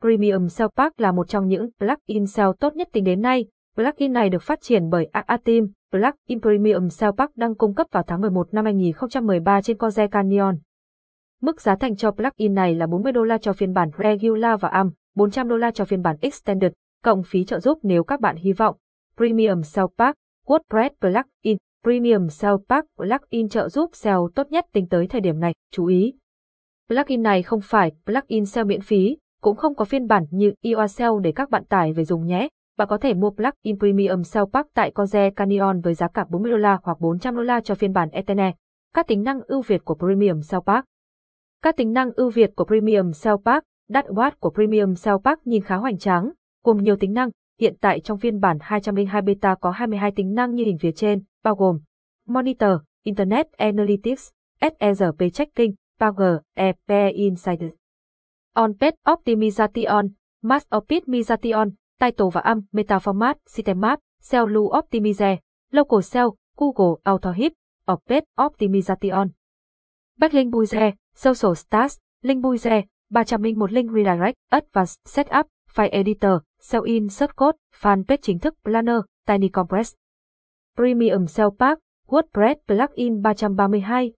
Premium Cell Pack là một trong những plugin SEO tốt nhất tính đến nay. Plugin này được phát triển bởi Team. Plugin Premium Cell Pack đang cung cấp vào tháng 11 năm 2013 trên Corsair Canyon. Mức giá thành cho plugin này là 40 đô la cho phiên bản regular và AM, 400 đô la cho phiên bản extended, cộng phí trợ giúp nếu các bạn hy vọng. Premium Cell Pack, WordPress Plugin, Premium Cell Pack plugin trợ giúp SEO tốt nhất tính tới thời điểm này. Chú ý! Plugin này không phải plugin SEO miễn phí, cũng không có phiên bản như EOSEO để các bạn tải về dùng nhé. Bạn có thể mua plugin Premium cell Pack tại Coze Canyon với giá cả 40 đô la hoặc 400 đô la cho phiên bản Ethernet. Các tính năng ưu việt của Premium cell Pack Các tính năng ưu việt của Premium cell Pack watt của Premium cell Pack nhìn khá hoành tráng, gồm nhiều tính năng. Hiện tại trong phiên bản 202 beta có 22 tính năng như hình phía trên, bao gồm Monitor, Internet Analytics, SERP Checking, Power, EP Insider. On-page Optimization, Mass Optimization, Title và âm, Metaformat, SiteMap, Cellu Cell Lu Optimize, Local Cell, Google AutoHip, Off-page Optimization. Backlink Buize, Social Stars, Link Buize, 301 Link Redirect, Advanced Setup, File Editor, Cell Insert Code, Fanpage chính thức Planner, Tiny Compress. Premium Cell Pack, WordPress Plugin 332,